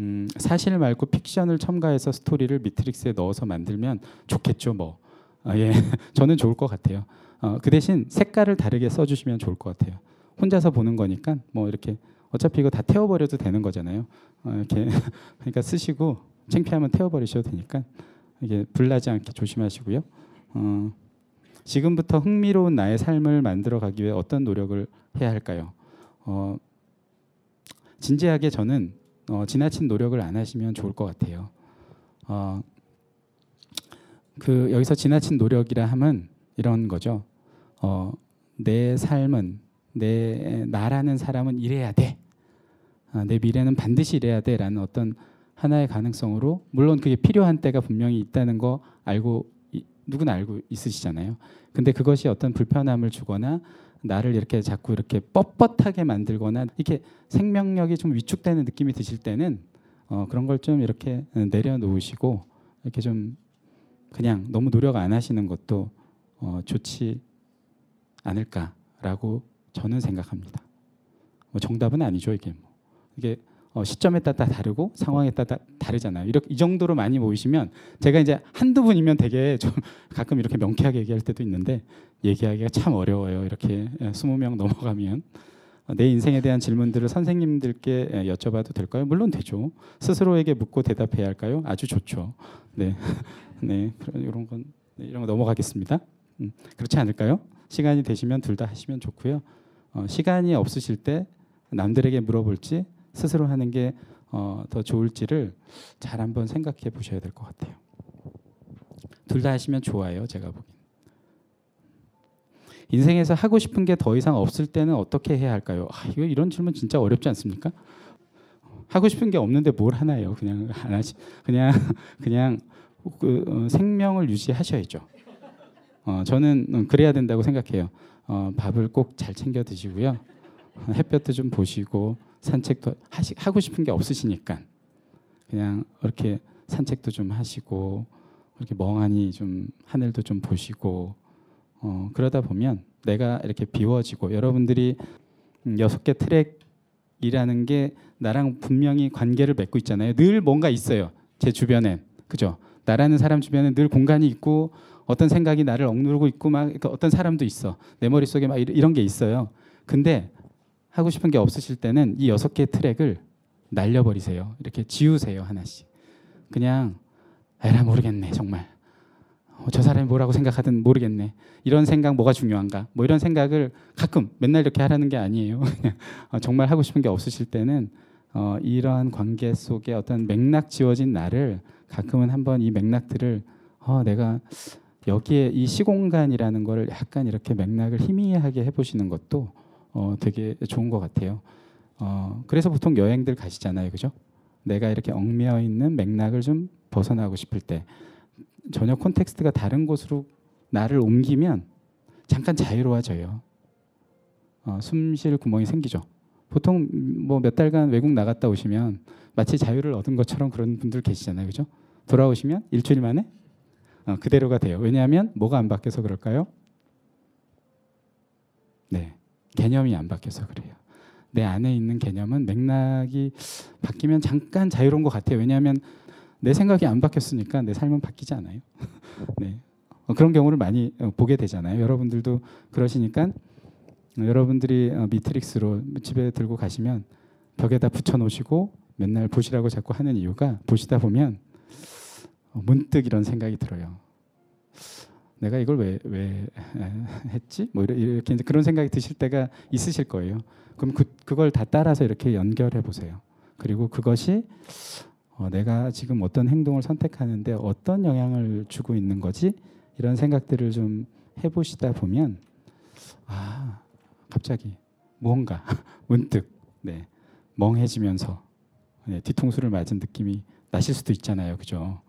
음, 사실 말고 픽션을 첨가해서 스토리를 미트릭스에 넣어서 만들면 좋겠죠, 뭐. 아, 예, 저는 좋을 것 같아요. 어, 그 대신 색깔을 다르게 써주시면 좋을 것 같아요. 혼자서 보는 거니까 뭐 이렇게 어차피 이거 다 태워버려도 되는 거잖아요. 어, 이렇게 그러니까 쓰시고 창피하면 태워버리셔도 되니까 이게 불나지 않게 조심하시고요. 어, 지금부터 흥미로운 나의 삶을 만들어가기 위해 어떤 노력을 해야 할까요? 어, 진지하게 저는 어, 지나친 노력을 안 하시면 좋을 것 같아요. 어, 그 여기서 지나친 노력이라 함은 이런 거죠. 어, 내 삶은 내 나라는 사람은 이래야 돼. 아, 내 미래는 반드시 이래야 돼라는 어떤 하나의 가능성으로 물론 그게 필요한 때가 분명히 있다는 거 알고 누구나 알고 있으시잖아요. 근데 그것이 어떤 불편함을 주거나 나를 이렇게 자꾸 이렇게 뻣뻣하게 만들거나 이렇게 생명력이 좀 위축되는 느낌이 드실 때는 어, 그런 걸 좀 이렇게 내려놓으시고 이렇게 좀 그냥 너무 노력 안 하시는 것도 어, 좋지 않을까라고 저는 생각합니다. 뭐 정답은 아니죠 이게 뭐. 이게 어, 시점에 따라 다르고 상황에 따라 다르잖아요. 이렇게 이 정도로 많이 모이시면 제가 이제 한두 분이면 되게 좀 가끔 이렇게 명쾌하게 얘기할 때도 있는데 얘기하기가 참 어려워요. 이렇게 20명 넘어가면 어, 내 인생에 대한 질문들을 선생님들께 예, 여쭤봐도 될까요? 물론 되죠. 스스로에게 묻고 대답해야 할까요? 아주 좋죠. 네, 네 그런 이런 건 네, 이런 거 넘어가겠습니다. 음, 그렇지 않을까요? 시간이 되시면 둘 다 하시면 좋고요. 어, 시간이 없으실 때 남들에게 물어볼지 스스로 하는 게더 어, 좋을지를 잘 한번 생각해 보셔야 될 것 같아요. 둘 다 하시면 좋아요. 제가 보기. 인생에서 하고 싶은 게 더 이상 없을 때는 어떻게 해야 할까요? 아, 이거 이런 질문 진짜 어렵지 않습니까? 하고 싶은 게 없는데 뭘 하나요? 그냥 안 하시, 그냥 그냥 그, 어, 생명을 유지하셔야죠. 어, 저는 그래야 된다고 생각해요. 어, 밥을 꼭 잘 챙겨 드시고요. 햇볕도 좀 보시고 산책도 하시, 하고 싶은 게 없으시니까 그냥 이렇게 산책도 좀 하시고 이렇게 멍하니 좀 하늘도 좀 보시고 어, 그러다 보면 내가 이렇게 비워지고 여러분들이 음, 여섯 개 트랙이라는 게 나랑 분명히 관계를 맺고 있잖아요. 늘 뭔가 있어요. 제 주변엔 그죠? 나라는 사람 주변에 늘 공간이 있고 어떤 생각이 나를 억누르고 있고 막 어떤 사람도 있어. 내 머릿속에 막 이런 게 있어요. 근데 하고 싶은 게 없으실 때는 이 여섯 개 트랙을 날려버리세요. 이렇게 지우세요 하나씩. 그냥 에라 모르겠네 정말. 어, 저 사람이 뭐라고 생각하든 모르겠네. 이런 생각 뭐가 중요한가? 뭐 이런 생각을 가끔 맨날 이렇게 하라는 게 아니에요. 어, 정말 하고 싶은 게 없으실 때는 어, 이러한 관계 속에 어떤 맥락 지워진 나를 가끔은 한번 이 맥락들을 어, 내가 여기에 이 시공간이라는 거를 약간 이렇게 맥락을 희미하게 해보시는 것도 어, 되게 좋은 것 같아요. 어, 그래서 보통 여행들 가시잖아요, 그죠? 내가 이렇게 얽매여 있는 맥락을 좀 벗어나고 싶을 때 전혀 콘텍스트가 다른 곳으로 나를 옮기면 잠깐 자유로워져요. 어, 숨쉴 구멍이 생기죠. 보통 뭐 몇 달간 외국 나갔다 오시면 마치 자유를 얻은 것처럼 그런 분들 계시잖아요, 그죠? 돌아오시면 일주일 만에 어, 그대로가 돼요. 왜냐하면 뭐가 안 바뀌어서 그럴까요? 네, 개념이 안 바뀌어서 그래요. 내 안에 있는 개념은 맥락이 바뀌면 잠깐 자유로운 것 같아요. 왜냐하면 내 생각이 안 바뀌었으니까 내 삶은 바뀌지 않아요. 네. 어, 그런 경우를 많이 어, 보게 되잖아요. 여러분들도 그러시니까 어, 여러분들이 미트릭스로 집에 들고 가시면 벽에다 붙여 놓으시고 맨날 보시라고 자꾸 하는 이유가 보시다 보면 문득 이런 생각이 들어요. 내가 이걸 왜, 왜 했지? 뭐 이렇게 그런 생각이 드실 때가 있으실 거예요. 그럼 그, 그걸 다 따라서 이렇게 연결해 보세요. 그리고 그것이 어, 내가 지금 어떤 행동을 선택하는데 어떤 영향을 주고 있는 거지? 이런 생각들을 좀 해보시다 보면 아 갑자기 무언가 문득 네, 멍해지면서 네, 뒤통수를 맞은 느낌이 나실 수도 있잖아요, 그죠?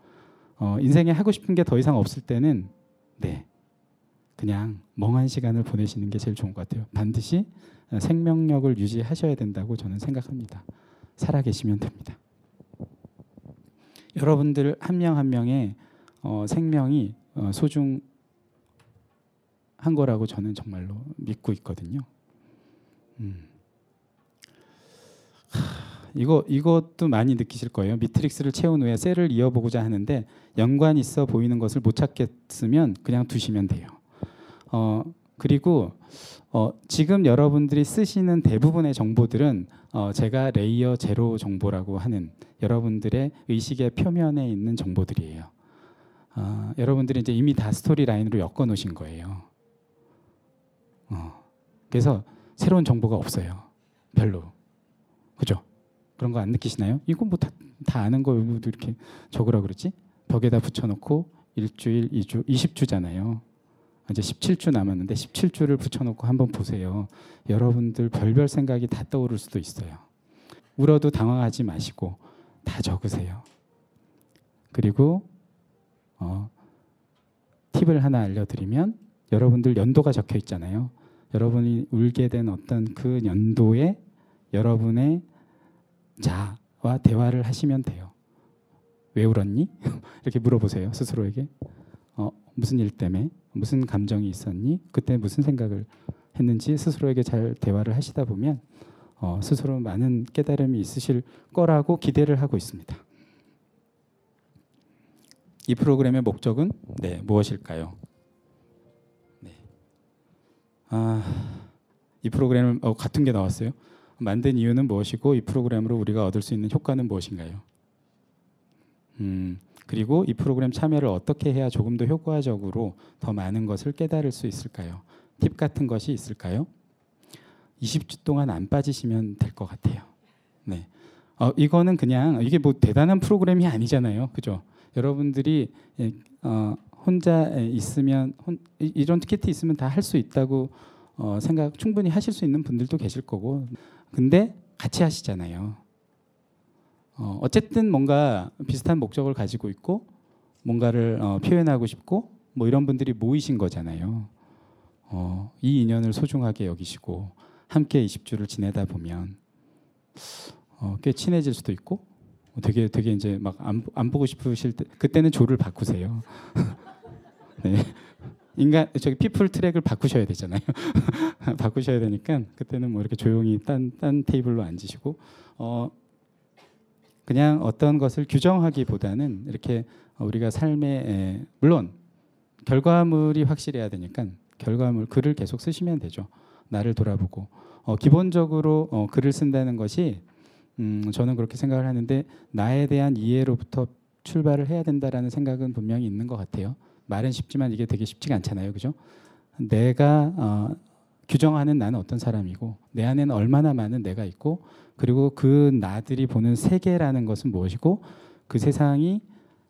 어, 인생에 하고 싶은 게 더 이상 없을 때는 네 그냥 멍한 시간을 보내시는 게 제일 좋은 것 같아요. 반드시 생명력을 유지하셔야 된다고 저는 생각합니다. 살아 계시면 됩니다. 여러분들 한 명한 한 명의 어, 생명이 어, 소중한 거라고 저는 정말로 믿고 있거든요. 음. 하, 이거 이것도 많이 느끼실 거예요. 미트릭스를 채운 후에 셀을 이어보고자 하는데 연관 있어 보이는 것을 못 찾겠으면 그냥 두시면 돼요. 어, 그리고 어, 지금 여러분들이 쓰시는 대부분의 정보들은 어, 제가 layer zero 정보라고 하는 여러분들의 의식의 표면에 있는 정보들이에요. 어, 여러분들이 이제 이미 다 스토리 라인으로 엮어 놓으신 거예요. 어, 그래서 새로운 정보가 없어요. 별로. 그죠? 그런 거 안 느끼시나요? 이거 뭐다 다 아는 거 이렇게 적으라 그러지? 벽에다 붙여놓고 일주일, 이주, 20주잖아요. 이제 17주 남았는데 17주를 붙여놓고 한번 보세요. 여러분들 별별 생각이 다 떠오를 수도 있어요. 울어도 당황하지 마시고 다 적으세요. 그리고 어, 팁을 하나 알려드리면 여러분들 연도가 적혀 있잖아요. 여러분이 울게 된 어떤 그 연도에 여러분의 자 자신과 대화를 하시면 돼요. 왜 울었니? 이렇게 물어보세요 스스로에게. 어, 무슨 일 때문에 무슨 감정이 있었니? 그때 무슨 생각을 했는지 스스로에게 잘 대화를 하시다 보면 어, 스스로 많은 깨달음이 있으실 거라고 기대를 하고 있습니다. 이 프로그램의 목적은 네, 무엇일까요? 네. 아, 이 프로그램을 어, 같은 게 나왔어요. 만든 이유는 무엇이고 이 프로그램으로 우리가 얻을 수 있는 효과는 무엇인가요? 음, 그리고 이 프로그램 참여를 어떻게 해야 조금 더 효과적으로 더 많은 것을 깨달을 수 있을까요? 팁 같은 것이 있을까요? 20주 동안 안 빠지시면 될 것 같아요. 네. 어, 이거는 그냥 이게 뭐 대단한 프로그램이 아니잖아요. 그죠? 여러분들이 예, 어, 혼자 있으면 혼, 이런 티켓이 있으면 다 할 수 있다고 어, 생각 충분히 하실 수 있는 분들도 계실 거고 근데 같이 하시잖아요. 어, 어쨌든 뭔가 비슷한 목적을 가지고 있고 뭔가를 어, 표현하고 싶고 뭐 이런 분들이 모이신 거잖아요. 어, 이 인연을 소중하게 여기시고 함께 20주를 지내다 보면 어, 꽤 친해질 수도 있고 되게 되게 이제 막 안 안 보고 싶으실 때 그때는 조를 바꾸세요. 네. 인간 저기 피플 트랙을 바꾸셔야 되잖아요. 바꾸셔야 되니까 그때는 뭐 이렇게 조용히 딴 딴 테이블로 앉으시고 어 그냥 어떤 것을 규정하기보다는 이렇게 우리가 삶에 에, 물론 결과물이 확실해야 되니까 결과물 글을 계속 쓰시면 되죠. 나를 돌아보고 어, 기본적으로 어, 글을 쓴다는 것이 음, 저는 그렇게 생각을 하는데 나에 대한 이해로부터 출발을 해야 된다라는 생각은 분명히 있는 것 같아요. 말은 쉽지만 이게 되게 쉽지가 않잖아요, 그죠? 내가 어, 규정하는 나는 어떤 사람이고 내 안에는 얼마나 많은 내가 있고 그리고 그 나들이 보는 세계라는 것은 무엇이고 그 세상이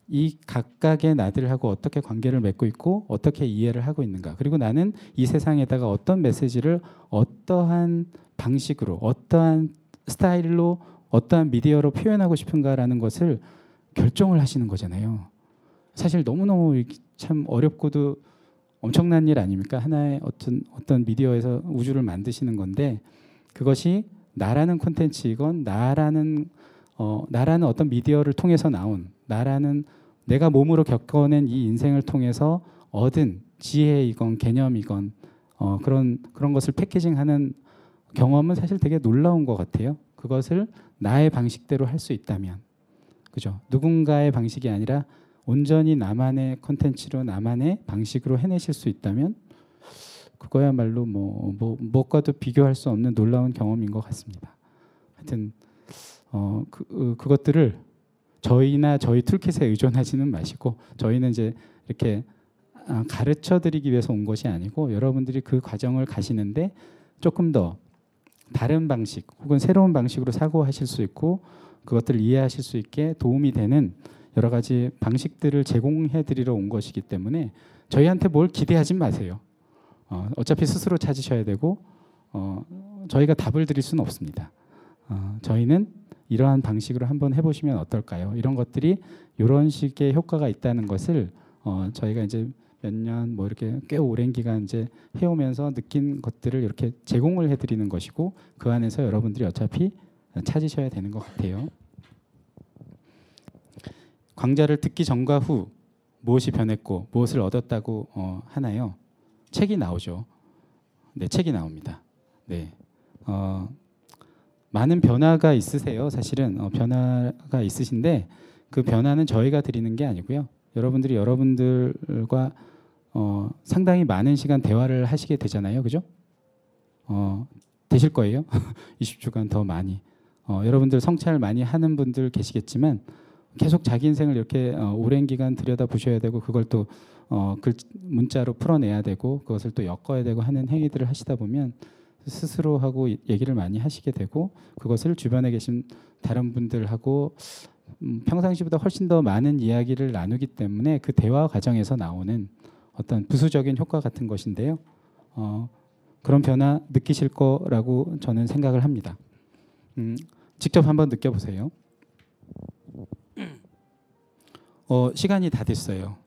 이 각각의 나들하고 어떻게 관계를 맺고 있고 어떻게 이해를 하고 있는가 그리고 나는 이 세상에다가 어떤 메시지를 어떠한 방식으로 어떠한 스타일로 어떠한 미디어로 표현하고 싶은가라는 것을 결정을 하시는 거잖아요. 사실 너무너무 참 어렵고도 엄청난 일 아닙니까? 하나의 어떤 어떤 미디어에서 우주를 만드시는 건데 그것이 나라는 콘텐츠이건 나라는 어, 나라는 어떤 미디어를 통해서 나온 나라는 내가 몸으로 겪어낸 이 인생을 통해서 얻은 지혜이건 개념이건 어, 그런 그런 것을 패키징하는 경험은 사실 되게 놀라운 것 같아요. 그것을 나의 방식대로 할 수 있다면, 그죠? 누군가의 방식이 아니라 온전히 나만의 콘텐츠로 나만의 방식으로 해내실 수 있다면 그거야말로 뭐, 뭐 무엇과도 비교할 수 없는 놀라운 경험인 것 같습니다. 하여튼 어, 그, 어, 그것들을 저희나 저희 툴킷에 의존하지는 마시고 저희는 이제 이렇게 아, 가르쳐 드리기 위해서 온 것이 아니고 여러분들이 그 과정을 가시는데 조금 더 다른 방식 혹은 새로운 방식으로 사고하실 수 있고 그것들을 이해하실 수 있게 도움이 되는 여러 가지 방식들을 제공해 드리러 온 것이기 때문에 저희한테 뭘 기대하지 마세요. 어, 어차피 스스로 찾으셔야 되고 어, 저희가 답을 드릴 수는 없습니다. 어, 저희는 이러한 방식으로 한번 해보시면 어떨까요? 이런 것들이 이런 식의 효과가 있다는 것을 어, 저희가 이제 몇 년 뭐 이렇게 꽤 오랜 기간 이제 해오면서 느낀 것들을 이렇게 제공을 해드리는 것이고 그 안에서 여러분들이 어차피 찾으셔야 되는 것 같아요. 강좌를 듣기 전과 후 무엇이 변했고 무엇을 얻었다고 어, 하나요? 책이 나오죠. 네, 책이 나옵니다. 네, 어, 많은 변화가 있으세요. 사실은 어, 변화가 있으신데 그 변화는 저희가 드리는 게 아니고요. 여러분들이 여러분들과 어, 상당히 많은 시간 대화를 하시게 되잖아요. 그죠? 어, 되실 거예요. 20주간 더 많이. 어, 여러분들 성찰 많이 하는 분들 계시겠지만 계속 자기 인생을 이렇게 어, 오랜 기간 들여다 보셔야 되고 그걸 또 어, 글 문자로 풀어내야 되고 그것을 또 엮어야 되고 하는 행위들을 하시다 보면 스스로 하고 얘기를 많이 하시게 되고 그것을 주변에 계신 다른 분들하고 음, 평상시보다 훨씬 더 많은 이야기를 나누기 때문에 그 대화 과정에서 나오는 어떤 부수적인 효과 같은 것인데요. 어, 그런 변화 느끼실 거라고 저는 생각을 합니다. 음, 직접 한번 느껴보세요. 어, 시간이 다 됐어요.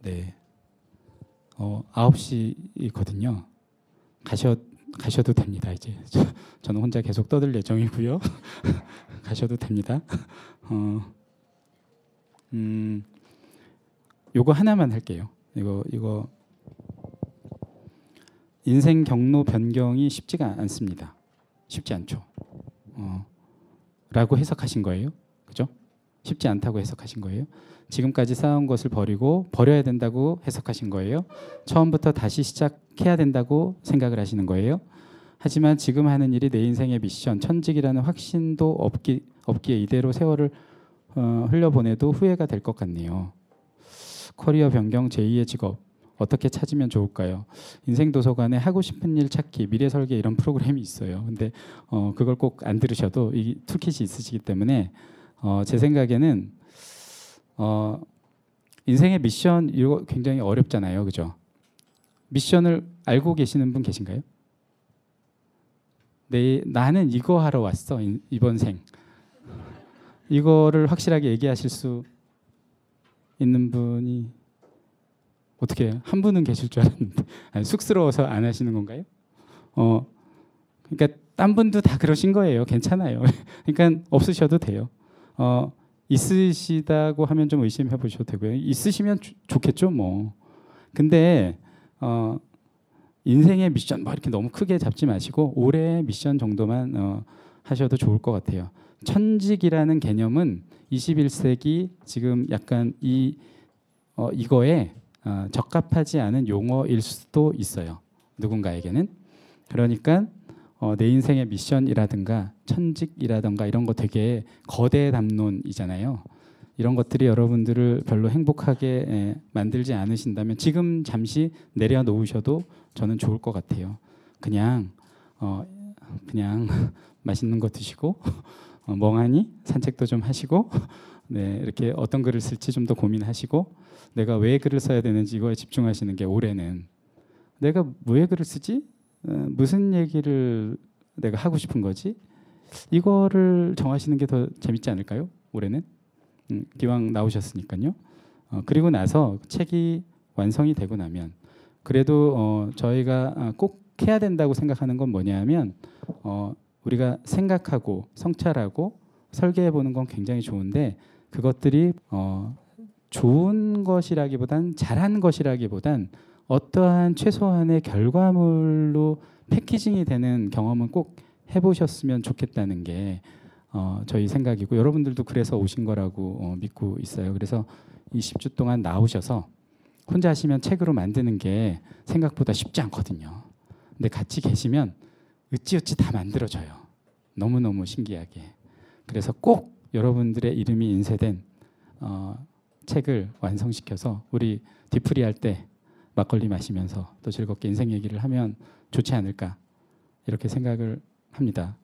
네. 어, 9시거든요. 가셔 가셔도 됩니다. 이제 저, 저는 혼자 계속 떠들 예정이고요. 가셔도 됩니다. 어, 음, 요거 하나만 할게요. 이거 이거 인생 경로 변경이 쉽지가 않습니다. 쉽지 않죠. 어, 라고 해석하신 거예요. 쉽지 않다고 해석하신 거예요. 지금까지 쌓아온 것을 버리고 버려야 된다고 해석하신 거예요. 처음부터 다시 시작해야 된다고 생각을 하시는 거예요. 하지만 지금 하는 일이 내 인생의 미션, 천직이라는 확신도 없기, 없기에 이대로 세월을 어, 흘려보내도 후회가 될 것 같네요. 커리어 변경 제2의 직업 어떻게 찾으면 좋을까요? 인생 도서관에 하고 싶은 일 찾기, 미래 설계 이런 프로그램이 있어요. 근데 어, 그걸 꼭 안 들으셔도 이 toolkit이 있으시기 때문에 어, 제 생각에는 어, 인생의 미션 이거 굉장히 어렵잖아요, 그죠? 미션을 알고 계시는 분 계신가요? 네, 나는 이거 하러 왔어 이- 이번 생. 이거를 확실하게 얘기하실 수 있는 분이 어떻게 한 분은 계실 줄 알았는데 쑥스러워서 안 하시는 건가요? 어, 그러니까 딴 분도 다 그러신 거예요. 괜찮아요. 그러니까 없으셔도 돼요. 어, 있으시다고 하면 좀 의심해 보셔도 되고요. 있으시면 주- 좋겠죠, 뭐. 근데 어, 인생의 미션 뭐 이렇게 너무 크게 잡지 마시고 올해의 미션 정도만 어, 하셔도 좋을 것 같아요. 천직이라는 개념은 21세기 지금 약간 이 어, 이거에 어, 적합하지 않은 용어일 수도 있어요. 누군가에게는 그러니까 어, 내 인생의 미션이라든가 천직이라든가 이런 거 되게 거대 담론이잖아요. 이런 것들이 여러분들을 별로 행복하게 에, 만들지 않으신다면 지금 잠시 내려놓으셔도 저는 좋을 것 같아요. 그냥 어, 그냥 맛있는 거 드시고 어, 멍하니 산책도 좀 하시고 네, 이렇게 어떤 글을 쓸지 좀 더 고민하시고 내가 왜 글을 써야 되는지 이거에 집중하시는 게 올해는 내가 왜 글을 쓰지? 어, 무슨 얘기를 내가 하고 싶은 거지? 이거를 정하시는 게 더 재밌지 않을까요? 올해는 음, 기왕 나오셨으니까요. 어, 그리고 나서 책이 완성이 되고 나면 그래도 어, 저희가 아, 꼭 해야 된다고 생각하는 건 뭐냐면 어, 우리가 생각하고 성찰하고 설계해 보는 건 굉장히 좋은데 그것들이 어, 좋은 것이라기보단 잘한 것이라기보단 어떠한 최소한의 결과물로 패키징이 되는 경험은 꼭 해보셨으면 좋겠다는 게 어, 저희 생각이고 여러분들도 그래서 오신 거라고 어, 믿고 있어요. 그래서 이 10주 동안 나오셔서 혼자 하시면 책으로 만드는 게 생각보다 쉽지 않거든요. 근데 같이 계시면 으찌으찌 다 만들어져요. 너무너무 신기하게. 그래서 꼭 여러분들의 이름이 인쇄된 어, 책을 완성시켜서 우리 뒤풀이 할때 막걸리 마시면서 또 즐겁게 인생 얘기를 하면 좋지 않을까 이렇게 생각을 합니다.